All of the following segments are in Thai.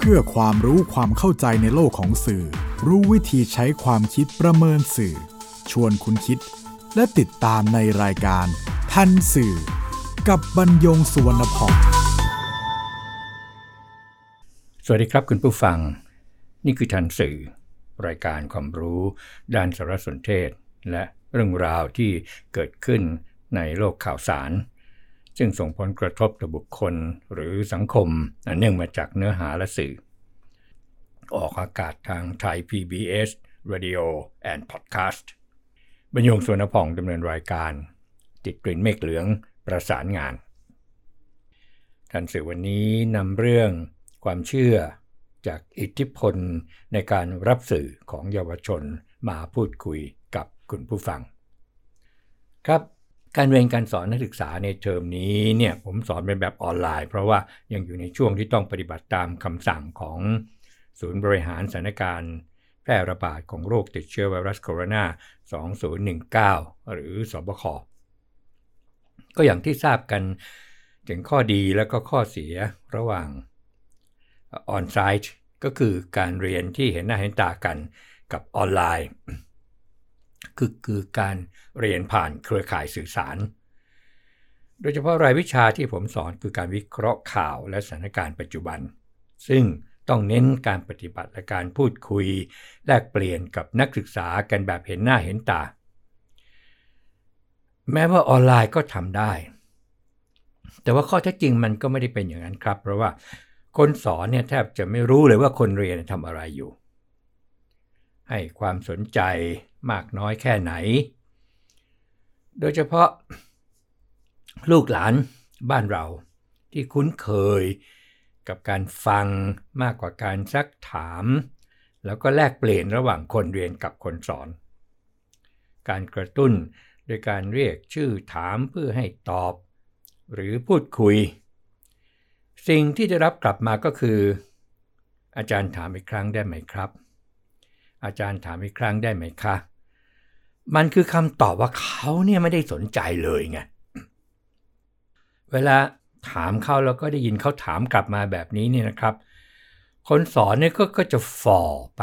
เพื่อความรู้ความเข้าใจในโลกของสื่อ รู้วิธีใช้ความคิดประเมินสื่อ ชวนคุณคิด และติดตามในรายการ ทันสื่อ กับบรรยงสุวรรณพองสวัสดีครับคุณผู้ฟัง นี่คือทันสื่อ รายการความรู้ด้านสารสนเทศ และเรื่องราวที่เกิดขึ้นในโลกข่าวสาร ซึ่งส่งผลกระทบต่อบุคคลหรือสังคมเนื่องมาจากเนื้อหาและสื่อ ออกอากาศทางไทย PBS Radio and Podcast บรรยงสวนพองดำเนินรายการติดกลิ่นเมฆเหลืองประสานงานท่านสื่อวันนี้นำเรื่องความเชื่อจากอิทธิพลในการรับสื่อของเยาวชนมาพูดคุยกับคุณผู้ฟัง ครับ การเรียนการสอนนักศึกษาในเทอมนี้เนี่ยผมสอนเป็นแบบออนไลน์ เพราะว่ายังอยู่ในช่วงที่ต้องปฏิบัติตามคำสั่งของศูนย์บริหารสถานการณ์แพร่ระบาดของโรคติดเชื้อไวรัสโคโรนา 2019 หรือสบค ก็อย่างที่ทราบกันถึงข้อดีและก็ข้อเสียระหว่างออนไซต์ก็คือการเรียนที่เห็นหน้าเห็นตากันกับออนไลน์ คือคือการเรียนผ่านเครือข่ายสื่อสาร โดยเฉพาะรายวิชาที่ผมสอนคือการวิเคราะห์ข่าวและสถานการณ์ปัจจุบัน ซึ่งต้องเน้นการปฏิบัติและการพูดคุย แลกเปลี่ยนกับนักศึกษากันแบบเห็นหน้าเห็นตา แม้ว่าออนไลน์ก็ทำได้ แต่ว่าข้อเท็จจริงมันก็ไม่ได้เป็นอย่างนั้นครับ เพราะว่าคนสอนเนี่ยแทบจะไม่รู้เลยว่าคนเรียนทำอะไรอยู่ ให้ความสนใจ มากน้อยแค่ไหน โดยเฉพาะ ลูกหลานบ้านเราที่คุ้นเคยกับการฟังมากกว่าการซักถาม แล้วก็แลกเปลี่ยนระหว่างคนเรียนกับคนสอน การกระตุ้นโดยการเรียกชื่อถามเพื่อให้ตอบ หรือพูดคุย สิ่งที่จะรับกลับมาก็คือ อาจารย์ถามอีกครั้งได้ไหมครับ อาจารย์ถามอีกครั้งได้ไหมคะ มันคือคำตอบว่าเขาเนี่ยไม่ได้สนใจเลยไง เวลาถามเขาแล้วก็ได้ยินเขาถามกลับมาแบบนี้เนี่ยนะครับ คนสอนเนี่ยก็ก็จะฝ่อไป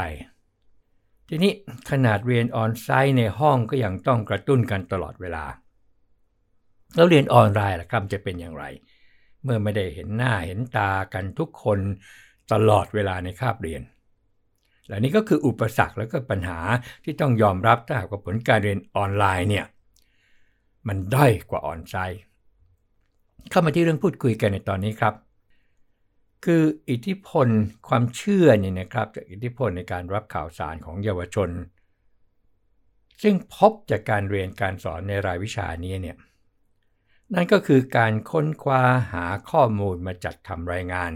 ทีนี้ขนาดเรียนออนไซต์ในห้องก็ยังต้องกระตุ้นกันตลอดเวลา แล้วเรียนออนไลน์ล่ะครับจะเป็นอย่างไร เมื่อไม่ได้เห็นหน้าเห็นตากันทุกคนตลอดเวลาในคาบเรียน และนี่ก็คืออุปสรรคและก็ปัญหาที่ต้องยอมรับถ้าหากว่าผลการเรียนออนไลน์เนี่ยมันด้อยกว่าออนไซต์เข้ามาที่เรื่องพูดคุยกันในตอนนี้ครับ คืออิทธิพลความเชื่อเนี่ยนะครับจากอิทธิพลในการรับข่าวสารของเยาวชน ซึ่งพบจากการเรียนการสอนในรายวิชานี้เนี่ยนั่นก็คือการค้นคว้าหาข้อมูลมาจัดทำรายงาน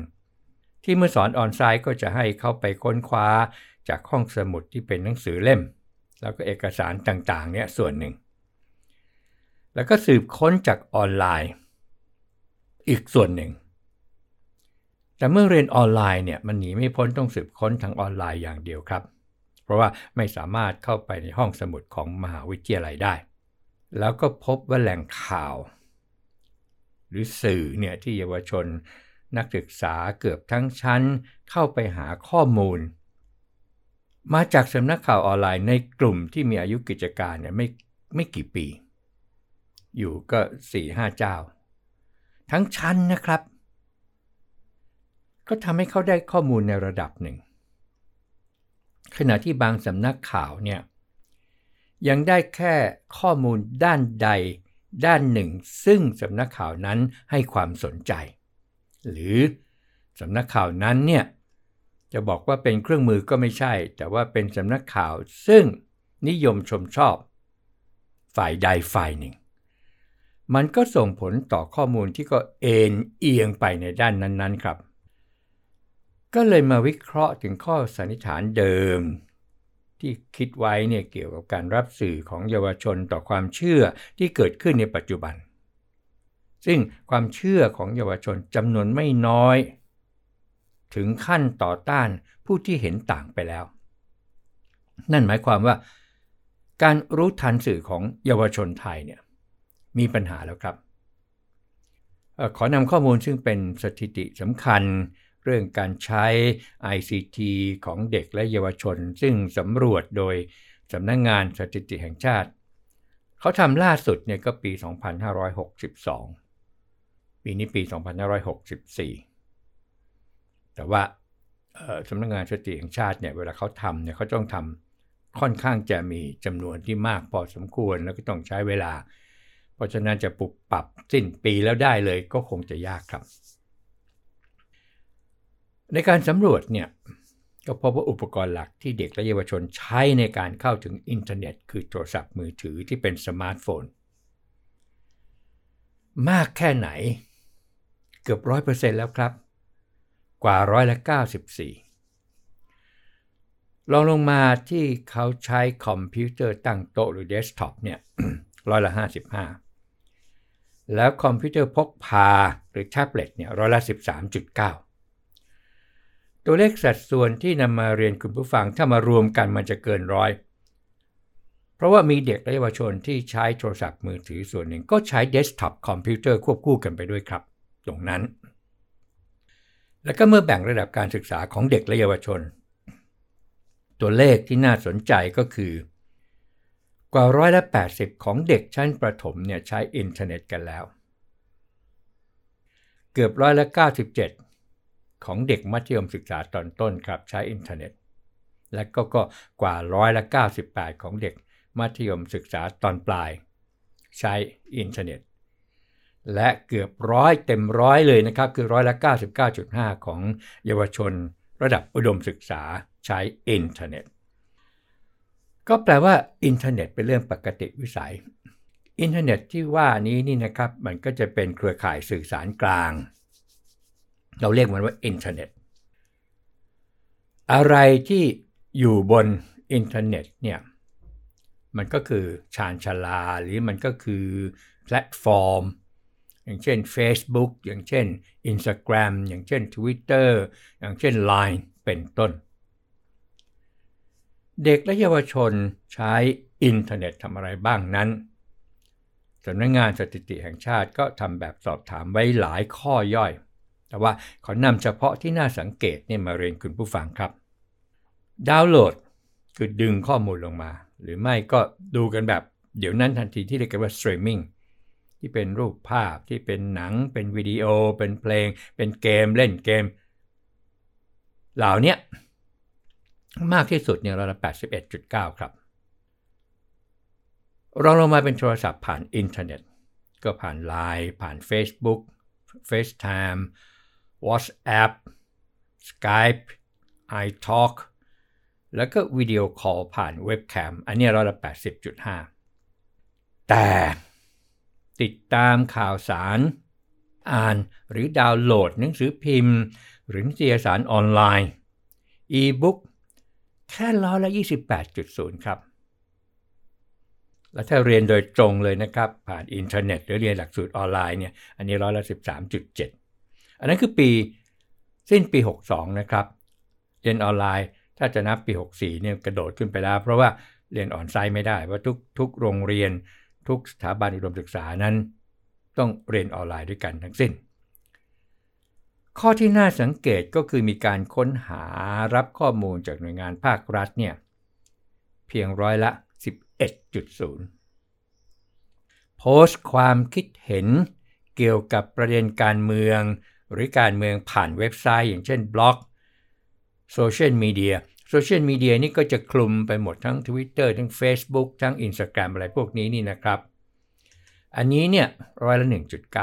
ที่เมื่อสอนออนไซต์ก็จะให้เข้าไปค้นคว้าจากห้องสมุดที่เป็นหนังสือเล่ม แล้วก็เอกสารต่างๆเนี่ยส่วนหนึ่ง แล้วก็สืบค้นจากออนไลน์ อีกส่วนหนึ่ง แต่เมื่อเรียนออนไลน์เนี่ยมันหนีไม่พ้นต้องสืบค้นทางออนไลน์อย่างเดียวครับ เพราะว่าไม่สามารถเข้าไปในห้องสมุดของมหาวิทยาลัยได้ แล้วก็พบว่าแหล่งข่าว หรือสื่อเนี่ยที่เยาวชน นักศึกษาเกือบทั้งชั้นเข้าไปหาข้อมูล มาจากสำนักข่าวออนไลน์ในกลุ่มที่มีอายุกิจการเนี่ยไม่ไม่กี่ปี อยู่ก็สี่ห้าเจ้า ทั้งชั้นนะครับ ก็ทำให้เขาได้ข้อมูลในระดับหนึ่ง ขณะที่บางสำนักข่าวเนี่ยยังได้แค่ข้อมูลด้านใดด้านหนึ่ง ซึ่งสำนักข่าวนั้นให้ความสนใจ หรือสำนักข่าวนั้นเนี่ยจะบอกว่าเป็นเครื่องมือก็ไม่ใช่ แต่ว่าเป็นสำนักข่าวซึ่งนิยมชมชอบ ฝ่ายใดฝ่ายหนึ่ง มันก็ส่งผลต่อข้อมูลที่ก็เอ็นเอียงไปในด้านนั้นๆครับ ก็เลยมาวิเคราะห์ถึงข้อสันนิษฐานเดิม ที่คิดไว้เนี่ยเกี่ยวกับการรับสื่อของเยาวชนต่อความเชื่อที่เกิดขึ้นในปัจจุบัน ซึ่งความเชื่อของเยาวชนจำนวนไม่น้อย ถึงขั้นต่อต้านผู้ที่เห็นต่างไปแล้ว นั่นหมายความว่า การรู้ทันสื่อของเยาวชนไทยเนี่ยมีปัญหาแล้วครับขอนำข้อมูลซึ่งเป็นสถิติสำคัญ เรื่องการใช้ ICT ของเด็กและเยาวชน ซึ่งสำรวจโดยสำนักงงานสถิติแห่งชาติ เขาทำล่าสุดเนี่ยก็ปี 2562 ปีนี้ปี 2564 แต่ว่าสำนักงานสถิติแห่งชาติเนี่ยเวลาเขาทำเนี่ยเขาต้องทำค่อนข้างจะมีจำนวนที่มากพอสมควรแล้วก็ต้องใช้เวลา เพราะฉะนั้นจะปรับปรับสิ้นปีแล้วได้เลยก็คงจะยากครับ ในการสำรวจเนี่ยก็พบว่าอุปกรณ์หลักที่เด็กและเยาวชนใช้ในการเข้าถึงอินเทอร์เน็ต คือโทรศัพท์มือถือที่เป็นสมาร์ทโฟน มากแค่ไหน เกือบร้อยเปอร์เซ็นต์แล้วครับ กว่าร้อยละ94รองลงมาที่เขาใช้คอมพิวเตอร์ตั้งโต๊ะหรือเดสก์ท็อปเนี่ยร้อยละ55แล้วคอมพิวเตอร์พกพาหรือแท็บเล็ตเนี่ยร้อยละ13.9 ตัวเลขสัดส่วนที่นำมาเรียนคุณผู้ฟังถ้ามารวมกันมันจะเกินร้อยเพราะว่ามีเด็กและเยาวชนที่ใช้โทรศัพท์มือถือส่วนหนึ่งก็ใช้เดสก์ท็อปคอมพิวเตอร์ควบคู่กันไปด้วยครับ ตรงนั้น แล้วก็เมื่อแบ่งระดับการศึกษาของเด็กและเยาวชน ตัวเลขที่น่าสนใจก็คือ กว่าร้อยละ80 ของเด็กชั้นประถมเนี่ยใช้อินเทอร์เน็ตกันแล้ว เกือบร้อยละ97 ของเด็กมัธยมศึกษาตอนต้นครับใช้อินเทอร์เน็ต และก็ก็กว่าร้อยละ98 ของเด็กมัธยมศึกษาตอนปลาย ใช้อินเทอร์เน็ต และเกือบร้อยเต็มร้อยเลยนะครับ คือร้อยละ 99.5 ของเยาวชนระดับอุดมศึกษาใช้อินเทอร์เน็ต ก็แปลว่าอินเทอร์เน็ตเป็นเรื่องปกติวิสัย อินเทอร์เน็ตที่ว่านี้นี่นะครับมันก็จะเป็นเครือข่ายสื่อสารกลาง เราเรียกมันว่าอินเทอร์เน็ต อะไรที่อยู่บนอินเทอร์เน็ตเนี่ยมันก็คือชานชาลาหรือมันก็คือแพลตฟอร์ม อย่างเช่น Facebook อย่างเช่น Instagram อย่างเช่น Twitter อย่างเช่น Line เป็นต้น เด็กและเยาวชนใช้อินเทอร์เน็ตทำอะไรบ้างนั้นสำนักงงานสถิติแห่งชาติก็ทำแบบสอบถามไว้หลายข้อย่อย แต่ว่าขอนำเฉพาะที่น่าสังเกตเนี่ยมาเรียนคุณผู้ฟังครับ ดาวน์โหลดคือดึงข้อมูลลงมา หรือไม่ก็ดูกันแบบเดี๋ยวนั้นทันทีที่เรียกกันว่าสตรีมมิ่ง ที่เป็นรูปภาพที่เป็นหนัง เป็นวิดีโอ เป็นเพลง เป็นเกมเล่นเกม เหล่านี้มากที่สุดเนี่ยร้อยละ81.9 ครับรองลงมาเป็นโทรศัพท์ผ่านอินเทอร์เน็ต ก็ผ่าน Line ผ่าน Facebook FaceTime WhatsApp Skype iTalk แล้วก็วิดีโอคอลผ่านเว็บแคม อันนี้ร้อยละ80.5 แต่ ติดตามข่าวสาร อ่านหรือดาวน์โหลดหนังสือพิมพ์ หรือนิตยสารออนไลน์ e-book แค่ร้อยละ 28.0 ครับ แล้วถ้าเรียนโดยตรงเลยนะครับ ผ่านอินเทอร์เน็ต หรือเรียนหลักสูตรออนไลน์เนี่ยอันนี้ร้อยละ 13.7 อันนั้นคือปีสิ้นปี 62 นะครับ เรียนออนไลน์ถ้าจะนับปี 64 เนี่ยกระโดดขึ้นไปแล้ว เพราะว่าเรียนออนไซต์ไม่ได้เพราะทุกทุกโรงเรียน ทุกสถาบันอุดมศึกษานั้น ต้องเรียนออนไลน์ด้วยกันทั้งสิ้น ข้อที่น่าสังเกตก็คือมีการค้นหารับข้อมูลจากหน่วยงานภาครัฐเนี่ยเพียงร้อยละ 11.0 โพสต์ความคิดเห็นเกี่ยวกับประเด็นการเมือง หรือการเมืองผ่านเว็บไซต์อย่างเช่นบล็อกโซเชียลมีเดีย โซเชียลมีเดียนี่ก็จะคลุมไปหมดทั้ง Twitter ทั้ง Facebook ทั้ง Instagram อะไรพวกนี้นี่นะครับ อันนี้เนี่ยร้อยละ 1.9 ก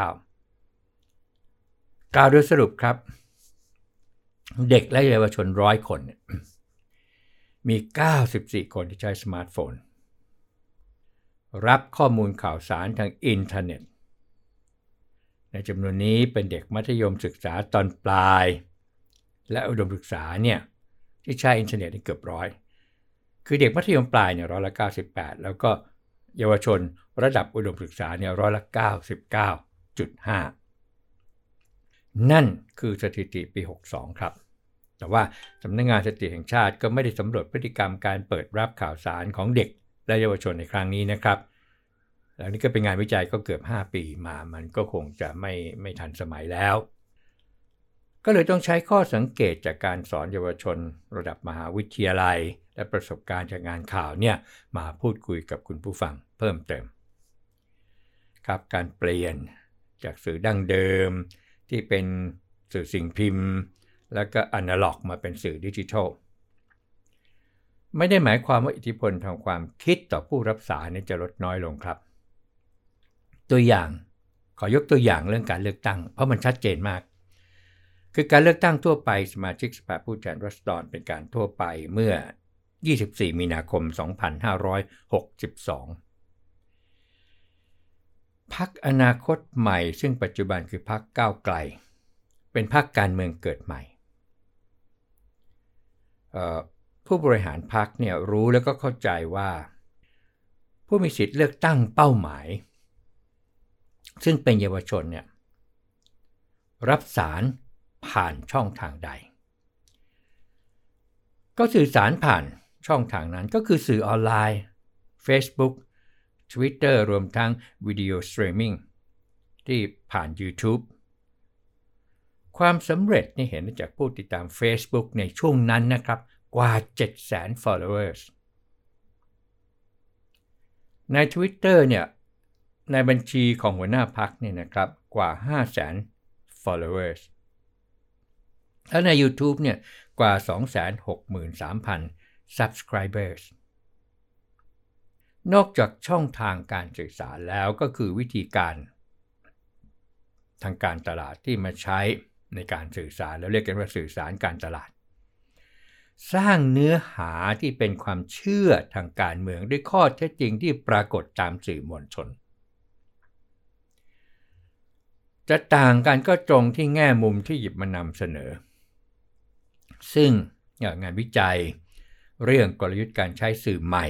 ล่าวโดยสรุปครับ เด็กและเยาวชนร้อยคนมี 94 คนที่ใช้สมาร์ทโฟน รับข้อมูลข่าวสารทางอินเทอร์เน็ต ในจำนวนนี้เป็นเด็กมัธยมศึกษาตอนปลาย และอุดมศึกษาเนี่ย ที่ใช้อินเทอร์เน็ตเกือบร้อย คือเด็กมัธยมปลายเนี่ยร้อยละ 98 แล้วก็เยาวชนระดับอุดมศึกษาเนี่ยร้อยละ 99.5 นั่นคือสถิติปี 62 ครับ แต่ว่าสำนักงานสถิติแห่งชาติก็ไม่ได้สำรวจพฤติกรรมการเปิดรับข่าวสารของเด็กและเยาวชนในครั้งนี้นะครับ แล้วนี่ก็เป็นงานวิจัยก็เกือบ 5 ปีมา มันก็คงจะไม่ไม่ทันสมัยแล้ว ก็เลยต้องใช้ข้อสังเกตจากการสอนเยาวชน ระดับมหาวิทยาลัย และประสบการณ์จากงานข่าวเนี่ยมาพูดคุยกับคุณผู้ฟังเพิ่มเติม ครับการเปลี่ยนจากสื่อดั้งเดิม ที่เป็นสื่อสิ่งพิมพ์ แล้วก็อนาล็อกมาเป็นสื่อดิจิทัลไม่ได้หมายความว่าอิทธิพลทางความคิดต่อผู้รับสารจะลดน้อยลงครับ ตัวอย่างขอยกตัวอย่างเรื่องการเลือกตั้ง เพราะมันชัดเจนมาก คือการเลือกตั้งทั่วไปสมาชิกสภาผู้แทนราษฎรเป็นการทั่วไปเมื่อ 24 มีนาคม 2562 พักอนาคตใหม่ซึ่งปัจจุบันคือพักก้าวไกล เป็นพักการเมืองเกิดใหม่ ผู้บริหารพรรคเนี่ยรู้แล้วก็เข้าใจว่า ผู้มีสิทธิ์เลือกตั้งเป้าหมาย ซึ่งเป็นเยาวชนเนี่ยรับสาร ผ่านช่องทางใด ก็สื่อสารผ่านช่องทางนั้นก็คือสื่อออนไลน์ Facebook Twitter รวมทั้งวิดีโอสตรีมมิ่งที่ผ่าน YouTube ความสำเร็จนี่เห็นจากผู้ติดตาม Facebook ในช่วงนั้นนะครับ กว่า 700,000 followers ใน Twitter เนี่ยในบัญชีของหัวหน้าพักเนี่ยนะครับกว่า 500,000 followers แล้วใน YouTube เนี่ยกว่า 263,000 subscribers นอกจากช่องทางการสื่อสารแล้วก็คือวิธีการ ทางการตลาดที่มาใช้ในการสื่อสารแล้วเรียกกันว่าสื่อสารการตลาด สร้างเนื้อหาที่เป็นความเชื่อทางการเมืองด้วยข้อเท็จจริงที่ปรากฏตามสื่อมวลชน จะต่างกันก็ตรงที่แง่มุมที่หยิบมานำเสนอ ซึ่งงานวิจัย เรื่องกลยุทธ์การใช้สื่อใหม่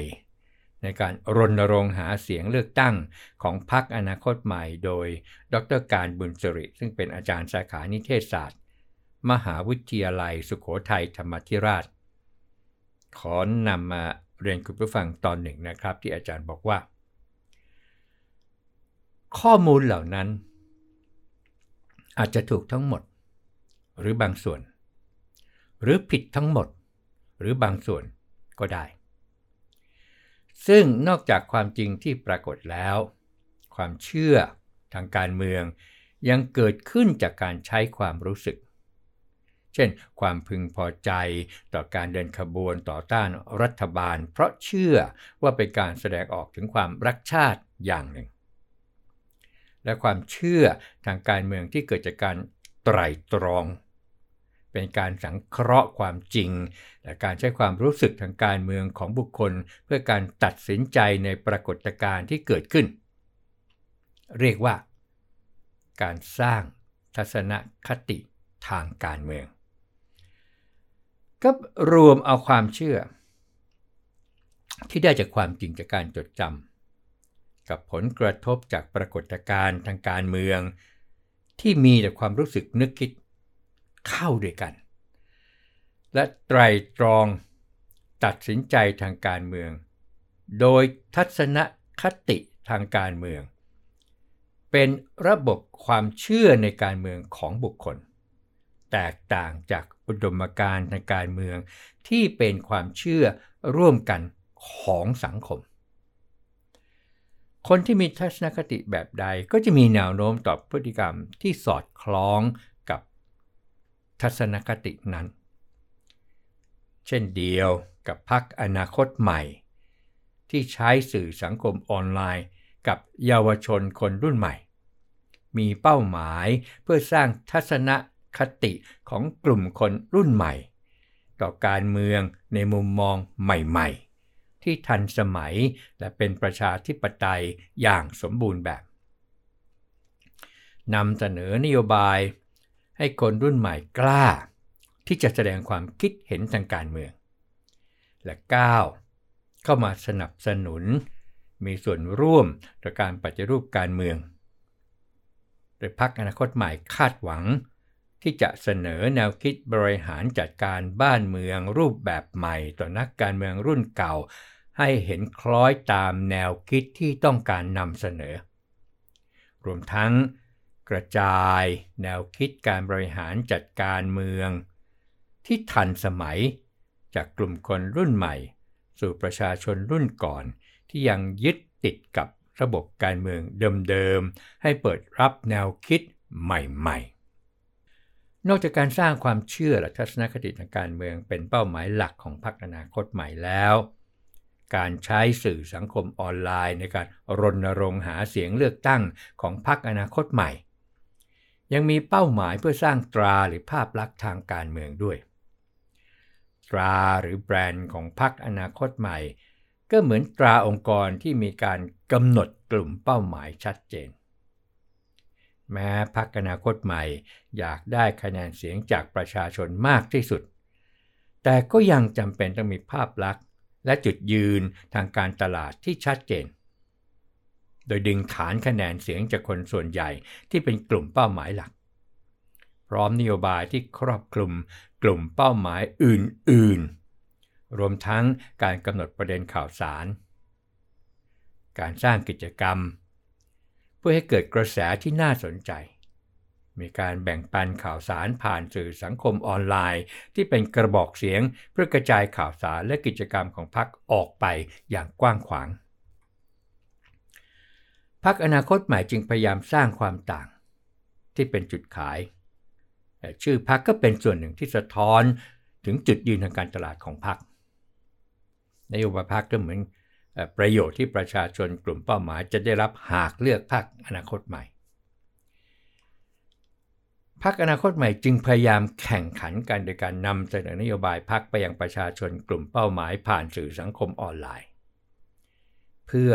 ในการรณรงค์หาเสียงเลือกตั้งของพรรคอนาคตใหม่ โดยดรการบุญสริ ซึ่งเป็นอาจารย์สาขานิเทศศาสตร์ มหาวิทยาลัยสุขโขทัยธรรมธิราช ขอนำมาเรียนคุณผู้ฟังตอนหนึ่งนะครับ ที่อาจารย์บอกว่า ข้อมูลเหล่านั้น อาจจะถูกทั้งหมด หรือบางส่วน หรือผิดทั้งหมด หรือบางส่วนก็ได้ ซึ่งนอกจากความจริงที่ปรากฏแล้ว ความเชื่อทางการเมืองยังเกิดขึ้นจากการใช้ความรู้สึก เช่น ความพึงพอใจต่อการเดินขบวนต่อต้านรัฐบาล เพราะเชื่อว่าเป็นการแสดงออกถึงความรักชาติอย่างหนึ่ง และความเชื่อทางการเมืองที่เกิดจากการไตร่ตรอง เป็นการสังเคราะห์ความจริง และการใช้ความรู้สึกทางการเมืองของบุคคล เพื่อการตัดสินใจในปรากฏการณ์ที่เกิดขึ้น เรียกว่า การสร้างทัศนคติทางการเมือง ก็รวมเอาความเชื่อ ที่ได้จากความจริงจากการจดจำกับผลกระทบจากปรากฏการณ์ทางการเมือง ที่มีแต่ความรู้สึกนึกคิด เข้าด้วยกัน และไตรตรองตัดสินใจทางการเมือง โดยทัศนคติทางการเมือง เป็นระบบความเชื่อในการเมืองของบุคคล แตกต่างจากอุดมการณ์ทางการเมืองที่เป็นความเชื่อร่วมกันของสังคม คนที่มีทัศนคติแบบใดก็จะมีแนวโน้มต่อพฤติกรรมที่สอดคล้อง ทัศนคตินั้น เช่นเดียวกับพักอนาคตใหม่ ที่ใช้สื่อสังคมออนไลน์กับเยาวชนคนรุ่นใหม่ มีเป้าหมายเพื่อสร้างทัศนคติของกลุ่มคนรุ่นใหม่ ต่อการเมืองในมุมมองใหม่ๆ ที่ทันสมัยและเป็นประชาธิปไตยอย่างสมบูรณ์แบบนำเสนอนโยบาย ให้คนรุ่นใหม่กล้า ที่จะแสดงความคิดเห็นทางการเมือง และก้าวเข้ามาสนับสนุน มีส่วนร่วมต่อการปฏิรูปการเมือง โดยพักอนาคตใหม่คาดหวัง ที่จะเสนอแนวคิดบริหารจัดการบ้านเมืองรูปแบบใหม่ต่อนักการเมืองรุ่นเก่า ให้เห็นคล้อยตามแนวคิดที่ต้องการนำเสนอ รวมทั้ง กระจายแนวคิดการบริหารจัดการเมือง ที่ทันสมัยจากกลุ่มคนรุ่นใหม่ สู่ประชาชนรุ่นก่อนที่ยังยึดติดกับระบบการเมืองเดิมๆ ให้เปิดรับแนวคิดใหม่ๆ นอกจากการสร้างความเชื่อและทัศนคติทางการเมืองเป็นเป้าหมายหลักของพรรคอนาคตใหม่แล้ว การใช้สื่อสังคมออนไลน์ในการรณรงค์หาเสียงเลือกตั้งของพรรคอนาคตใหม่ ยังมีเป้าหมายเพื่อสร้างตราหรือภาพลักษณ์ทางการเมืองด้วย ตราหรือแบรนด์ของพรรคอนาคตใหม่ ก็เหมือนตราองค์กรที่มีการกำหนดกลุ่มเป้าหมายชัดเจน แม้พรรคอนาคตใหม่ อยากได้คะแนนเสียงจากประชาชนมากที่สุด แต่ก็ยังจำเป็นต้องมีภาพลักษณ์ และจุดยืนทางการตลาดที่ชัดเจน โดยดึงฐานคะแนนเสียงจากคนส่วนใหญ่ที่เป็นกลุ่มเป้าหมายหลัก พร้อมนโยบายที่ครอบคลุมกลุ่มเป้าหมายอื่นๆ รวมทั้งการกำหนดประเด็นข่าวสาร การสร้างกิจกรรม เพื่อให้เกิดกระแสที่น่าสนใจ มีการแบ่งปันข่าวสารผ่านสื่อสังคมออนไลน์ ที่เป็นกระบอกเสียงเพื่อกระจายข่าวสารและกิจกรรมของพรรคออกไปอย่างกว้างขวาง พรรคอนาคตใหม่จึงพยายามสร้างความต่าง ที่เป็นจุดขายชื่อพรรคก็เป็นส่วนหนึ่งที่สะท้อนถึงจุดยืนทางการตลาดของพรรคนโยบายพรรคก็เหมือนประโยชน์ที่ประชาชนกลุ่มเป้าหมายจะได้รับหากเลือกพรรคอนาคตใหม่พรรคอนาคตใหม่จึงพยายามแข่งขันกันโดยการนำเสนอนโยบายพรรคไปยังประชาชนกลุ่มเป้าหมายผ่านสื่อสังคมออนไลน์ เพื่อ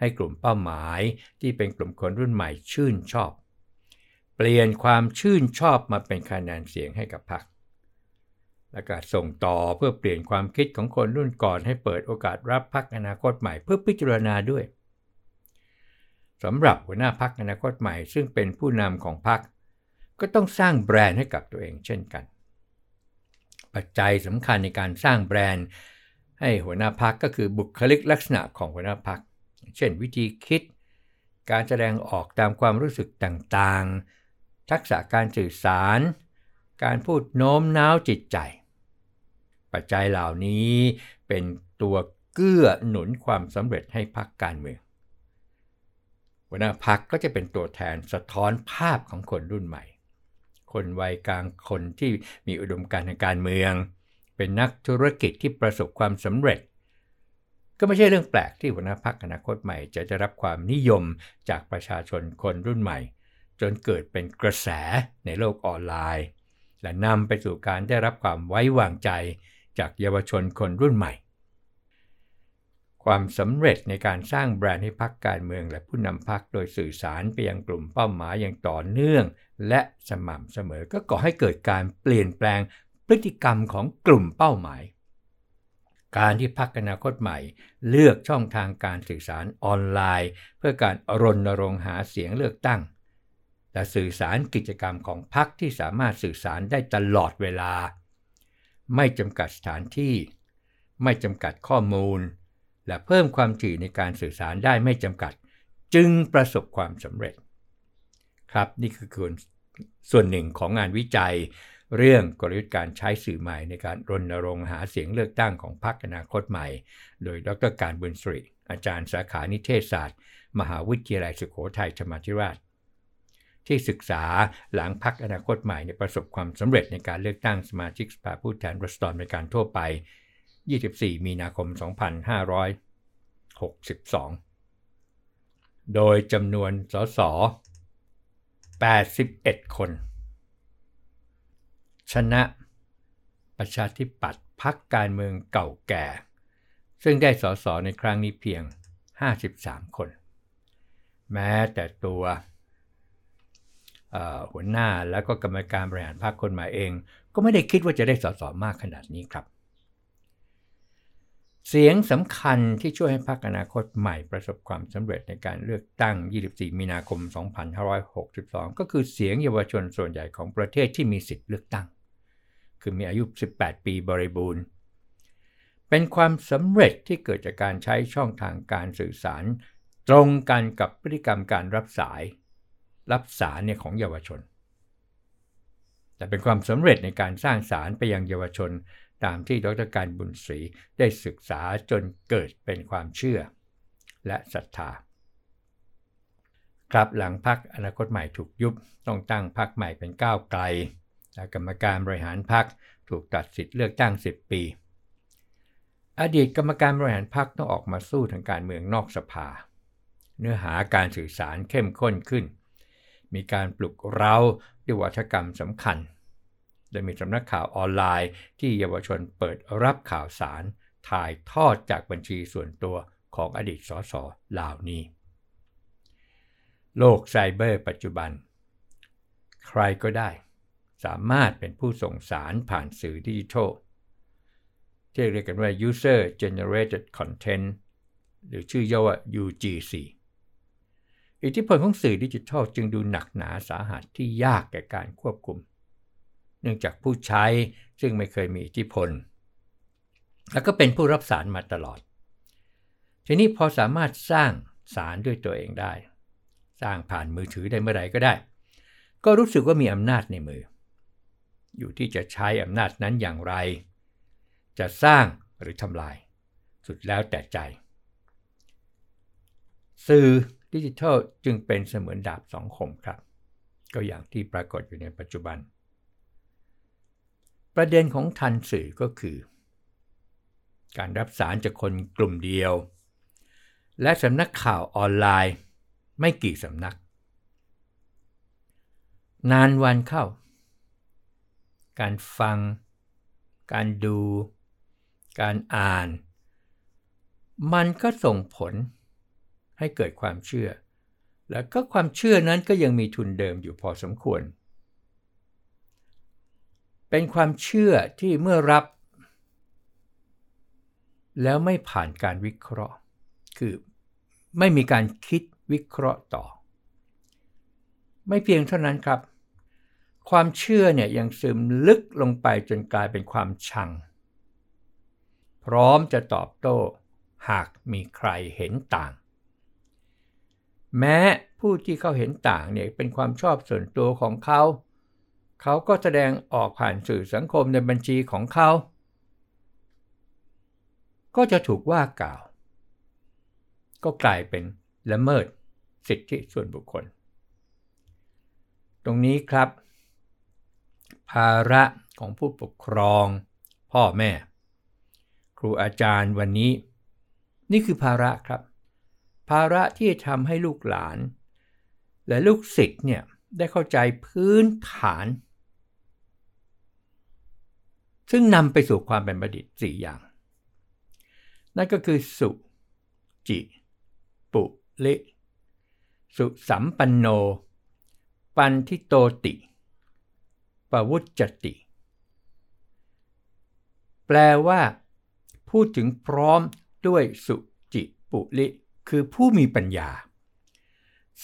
ให้กลุ่มเป้าหมายที่เป็นกลุ่มคนรุ่นใหม่ชื่นชอบ เปลี่ยนความชื่นชอบมาเป็นคะแนนเสียงให้กับพรรคและก็ส่งต่อเพื่อเปลี่ยนความคิดของคนรุ่นก่อนให้เปิดโอกาสรับพักอนาคตใหม่เพื่อพิจารณาด้วยสำหรับหัวหน้าพักอนาคตใหม่ซึ่งเป็นผู้นำของพักก็ต้องสร้างแบรนด์ให้กับตัวเองเช่นกัน ปัจจัยสำคัญในการสร้างแบรนด์ ให้หัวหน้าพักก็คือบุคลิกลักษณะของหัวหน้าพัก เช่นวิธีคิด การแสดงออกตามความรู้สึกต่างๆ ทักษะการสื่อสาร การพูดโน้มน้าวจิตใจ ปัจจัยเหล่านี้เป็นตัวเกื้อหนุนความสำเร็จให้พรรคการเมืองหัวหน้าพรรคก็จะเป็นตัวแทนสะท้อนภาพของคนรุ่นใหม่ คนวัยกลางคนที่มีอุดมการณ์ทางการเมือง เป็นนักธุรกิจที่ประสบความสำเร็จ ก็ไม่ใช่เรื่องแปลกที่หัวหน้าพรรคอนาคตใหม่ จะได้รับความนิยมจากประชาชนคนรุ่นใหม่ จนเกิดเป็นกระแสในโลกออนไลน์ และนำไปสู่การได้รับความไว้วางใจจากเยาวชนคนรุ่นใหม่ ความสำเร็จในการสร้างแบรนด์ให้พรรคการเมืองและผู้นำพรรคโดยสื่อสารไปยังกลุ่มเป้าหมายอย่างต่อเนื่อง และสม่ำเสมอก็ก่อให้เกิดการเปลี่ยนแปลงพฤติกรรมของกลุ่มเป้าหมาย การที่พรรคอนาคตใหม่ เลือกช่องทางการสื่อสารออนไลน์ เพื่อการรณรงค์หาเสียงเลือกตั้ง และสื่อสารกิจกรรมของพรรคที่สามารถสื่อสารได้ตลอดเวลา ไม่จำกัดสถานที่ ไม่จำกัดข้อมูล และเพิ่มความถี่ในการสื่อสารได้ไม่จำกัด จึงประสบความสำเร็จ ครับนี่คือส่วนหนึ่งของงานวิจัย เรื่องกลยุทธ์การใช้สื่อใหม่ในการรณรงค์หาเสียงเลือกตั้งของพรรคอนาคตใหม่ โดยดรการบุญสริอาจารย์สาขานิเทศศาสตร์ มหาวิทยาลัยสุโขทัยธรรมาธิราช ที่ศึกษาหลังพักอนาคตใหม่ในประสบความสำเร็จในการเลือกตั้งสมาชิกสภาผู้แทนรัศดรในการทั่วไป 24 มีนาคม 2562 โดยจำนวนสส81 คน ชนะประชาธิปัตย์พักการเมืองเก่าแก่ ซึ่งได้สสในครั้งนี้เพียง 53 คน แม้แต่ตัวหัวหน้าแล้วก็กรรมการบริหารพรรคคนใหม่เอง ก็ไม่ได้คิดว่าจะได้สสมากขนาดนี้ครับ เสียงสำคัญที่ช่วยให้พรรคอนาคตใหม่ประสบความสำเร็จในการเลือกตั้ง 24 มีนาคม 2562 ก็คือเสียงเยาวชนส่วนใหญ่ของประเทศที่มีสิทธิ์เลือกตั้ง คือมีอายุ 18 ปีบริบูรณ์ เป็นความสำเร็จที่เกิดจากการใช้ช่องทางการสื่อสาร ตรงกันกับพฤติกรรมการรับสาย รับสารเนี่ยของเยาวชน แต่เป็นความสำเร็จในการสร้างสารไปยังเยาวชนตามที่ดรการบุญศรีได้ศึกษาจนเกิดเป็นความเชื่อ และศรัทธา ครับหลังพักอนาคตใหม่ถูกยุบต้องตั้งพักใหม่เป็นก้าวไกล กรรมการบริหารพักถูกตัดสิทธิ์เลือกตั้ง 10 ปี อดีตกรรมการบริหารพักต้องออกมาสู้ทางการเมืองนอกสภา เนื้อหาการสื่อสารเข้มข้นขึ้น มีการปลุกเร้าด้วยวัฒกรรมสำคัญโดยมีสำนักข่าวออนไลน์ที่เยาวชนเปิดรับข่าวสารถ่ายทอดจากบัญชีส่วนตัวของอดีตสสเหล่านี้ โลกไซเบอร์ปัจจุบัน ใครก็ได้ สามารถเป็นผู้ส่งสารผ่านสื่อดิจิทัลที่เรียกกันว่า User Generated Content หรือชื่อย่อว่า UGC อิทธิพลของสื่อดิจิทัลจึงดูหนักหนาสาหัสที่ยากแก่การควบคุม เนื่องจากผู้ใช้ซึ่งไม่เคยมีอิทธิพล แล้วก็เป็นผู้รับสารมาตลอด ทีนี้พอสามารถสร้างสารด้วยตัวเองได้ สร้างผ่านมือถือได้เมื่อไหร่ก็ได้ ก็รู้สึกว่ามีอำนาจในมือ อยู่ที่จะใช้อำนาจนั้นอย่างไร จะสร้างหรือทำลาย สุดแล้วแต่ใจ สื่อดิจิทัลจึงเป็นเสมือนดาบสองคมครับ ก็อย่างที่ปรากฏอยู่ในปัจจุบัน ประเด็นของทันสื่อก็คือ การรับสารจากคนกลุ่มเดียว และสำนักข่าวออนไลน์ไม่กี่สำนัก นานวันเข้า การฟัง การดู การอ่าน มันก็ส่งผลให้เกิดความเชื่อ แล้วก็ความเชื่อนั้นก็ยังมีทุนเดิมอยู่พอสมควร เป็นความเชื่อที่เมื่อรับ แล้วไม่ผ่านการวิเคราะห์ คือไม่มีการคิดวิเคราะห์ต่อ ไม่เพียงเท่านั้นครับ ความเชื่อเนี่ยยังซึมลึกลงไปจนกลายเป็นความชัง พร้อมจะตอบโต้หากมีใครเห็นต่าง แม้ผู้ที่เขาเห็นต่างเนี่ยเป็นความชอบส่วนตัวของเขา เขาก็แสดงออกผ่านสื่อสังคมในบัญชีของเขา ก็จะถูกว่ากล่าว ก็กลายเป็นละเมิดสิทธิส่วนบุคคล ตรงนี้ครับ ภาระของผู้ปกครอง พ่อแม่ ครูอาจารย์วันนี้ นี่คือภาระครับ ภาระที่ทำให้ลูกหลาน และลูกศิษย์เนี่ยได้เข้าใจพื้นฐาน ซึ่งนำไปสู่ความเป็นบัณฑิตสี่อย่าง นั่นก็คือสุ จิ ปุลิสุสัมปันโน ปันทิโตติ ปวุจจติ แปลว่า พูดถึงพร้อมด้วยสุจิปุลิคือผู้มีปัญญา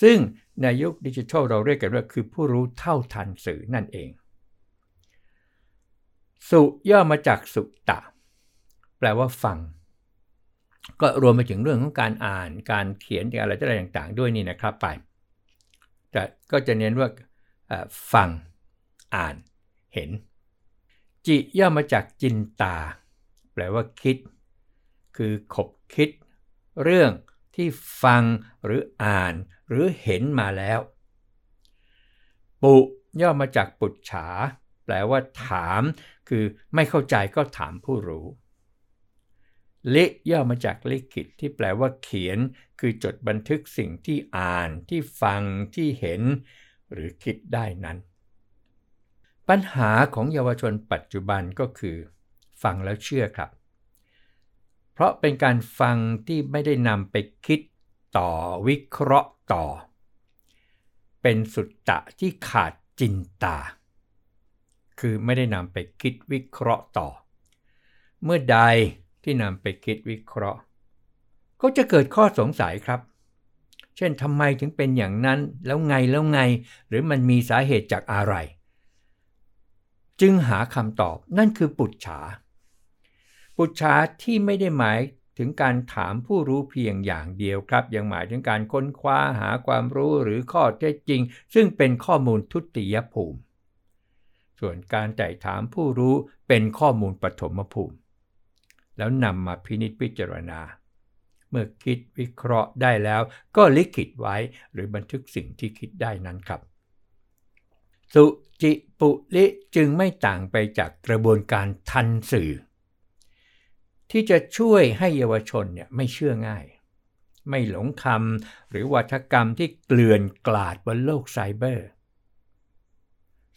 ซึ่งในยุคดิจิทัลเราเรียกกันว่าคือผู้รู้เท่าทันสื่อนั่นเอง สุย่อมาจากสุตะ แปลว่าฟัง ก็รวมไปถึงเรื่องของการอ่านการเขียนอะไรต่างๆ ด้วยนี่นะครับไป แต่ก็จะเน้นว่าฟัง อ่าน เห็น จิย่อมาจากจินตา แปลว่าคิด คือขบคิด เรื่องที่ฟังหรืออ่านหรือเห็นมาแล้ว ปุย่อมาจากปุจฉา แปลว่าถาม คือไม่เข้าใจก็ถามผู้รู้ลิย่อมาจากลิขิตที่แปลว่าเขียน คือจดบันทึกสิ่งที่อ่านที่ฟังที่เห็น หรือคิดได้นั้น ปัญหาของเยาวชนปัจจุบันก็คือ ฟังแล้วเชื่อครับ เพราะเป็นการฟังที่ไม่ได้นำไปคิดต่อวิเคราะห์ต่อ เป็นสุตตะที่ขาดจินตา คือไม่ได้นำไปคิดวิเคราะห์ต่อ เมื่อใดที่นำไปคิดวิเคราะห์ ก็จะเกิดข้อสงสัยครับ เช่นทำไมถึงเป็นอย่างนั้นแล้วไงแล้วไง หรือมันมีสาเหตุจากอะไร จึงหาคำตอบนั่นคือปุจฉา ปุจฉาที่ไม่ได้หมายถึงการถามผู้รู้เพียงอย่างเดียวครับ ยังหมายถึงการค้นคว้าหาความรู้หรือข้อเท็จจริง ซึ่งเป็นข้อมูลทุติยภูมิ ส่วนการไต่ถามผู้รู้เป็นข้อมูลปฐมภูมิ แล้วนำมาพินิจพิจารณา เมื่อคิดวิเคราะห์ได้แล้วก็ลิขิตไว้หรือบันทึกสิ่งที่คิดได้นั้นครับ สุ จิปุลิจึงไม่ต่างไปจากกระบวนการทันสื่อ ที่จะช่วยให้เยาวชนเนี่ยไม่เชื่อง่าย ไม่หลงคำหรือวัฒกรรมที่เกลื่อนกลาดบนโลกไซเบอร์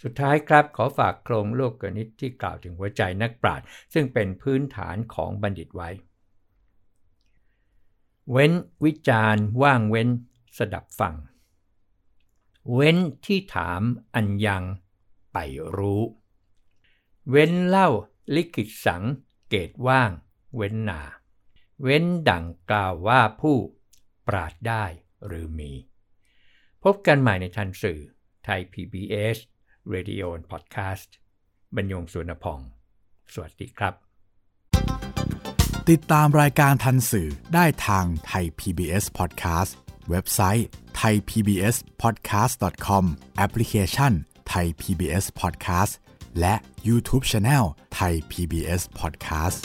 สุดท้ายครับขอฝากโครงโลกกนิตที่กล่าวถึงหัวใจนักปราชญ์ซึ่งเป็นพื้นฐานของบัณฑิตไว้ เว้นวิจารณ์ว่างเว้นสดับฟังเว้นที่ถามอันยัง ไปรู้ เว้นเล่าลิขิตสังเกตว่าง เว้นนา เว้นดังกล่าวว่าผู้ปราดได้หรือมี พบกันใหม่ในทันสื่อไทย PBS Radio Podcast บรรยงสุวรรณพอง สวัสดีครับ ติดตามรายการทันสื่อได้ทางไทย PBS Podcast เว็บไซต์ thaipbspodcast.com แอปพลิเคชัน ไทย PBS Podcast และ YouTube Channel ไทย PBS Podcast